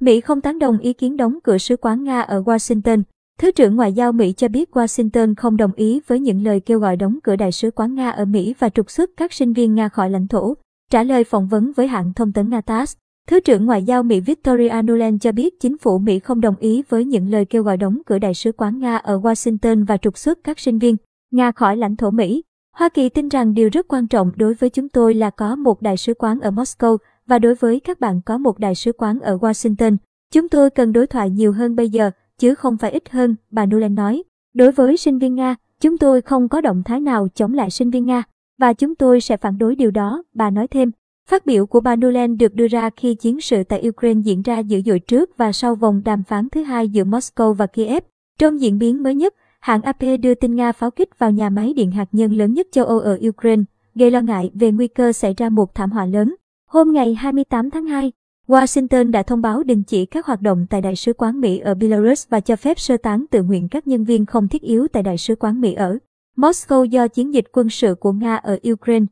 Mỹ không tán đồng ý kiến đóng cửa sứ quán Nga ở Washington. Thứ trưởng Ngoại giao Mỹ cho biết Washington không đồng ý với những lời kêu gọi đóng cửa đại sứ quán Nga ở Mỹ và trục xuất các sinh viên Nga khỏi lãnh thổ. Trả lời phỏng vấn với hãng thông tấn Nga TASS, Thứ trưởng Ngoại giao Mỹ Victoria Nuland cho biết chính phủ Mỹ không đồng ý với những lời kêu gọi đóng cửa đại sứ quán Nga ở Washington và trục xuất các sinh viên Nga khỏi lãnh thổ Mỹ. Hoa Kỳ tin rằng điều rất quan trọng đối với chúng tôi là có một đại sứ quán ở Moscow và đối với các bạn có một đại sứ quán ở Washington. Chúng tôi cần đối thoại nhiều hơn bây giờ, chứ không phải ít hơn, bà Nuland nói. Đối với sinh viên Nga, chúng tôi không có động thái nào chống lại sinh viên Nga, và chúng tôi sẽ phản đối điều đó, bà nói thêm. Phát biểu của bà Nuland được đưa ra khi chiến sự tại Ukraine diễn ra dữ dội trước và sau vòng đàm phán thứ hai giữa Moscow và Kiev. Trong diễn biến mới nhất, hãng AP đưa tin Nga pháo kích vào nhà máy điện hạt nhân lớn nhất châu Âu ở Ukraine, gây lo ngại về nguy cơ xảy ra một thảm họa lớn. Hôm ngày 28 tháng 2, Washington đã thông báo đình chỉ các hoạt động tại Đại sứ quán Mỹ ở Belarus và cho phép sơ tán tự nguyện các nhân viên không thiết yếu tại Đại sứ quán Mỹ ở Moscow do chiến dịch quân sự của Nga ở Ukraine.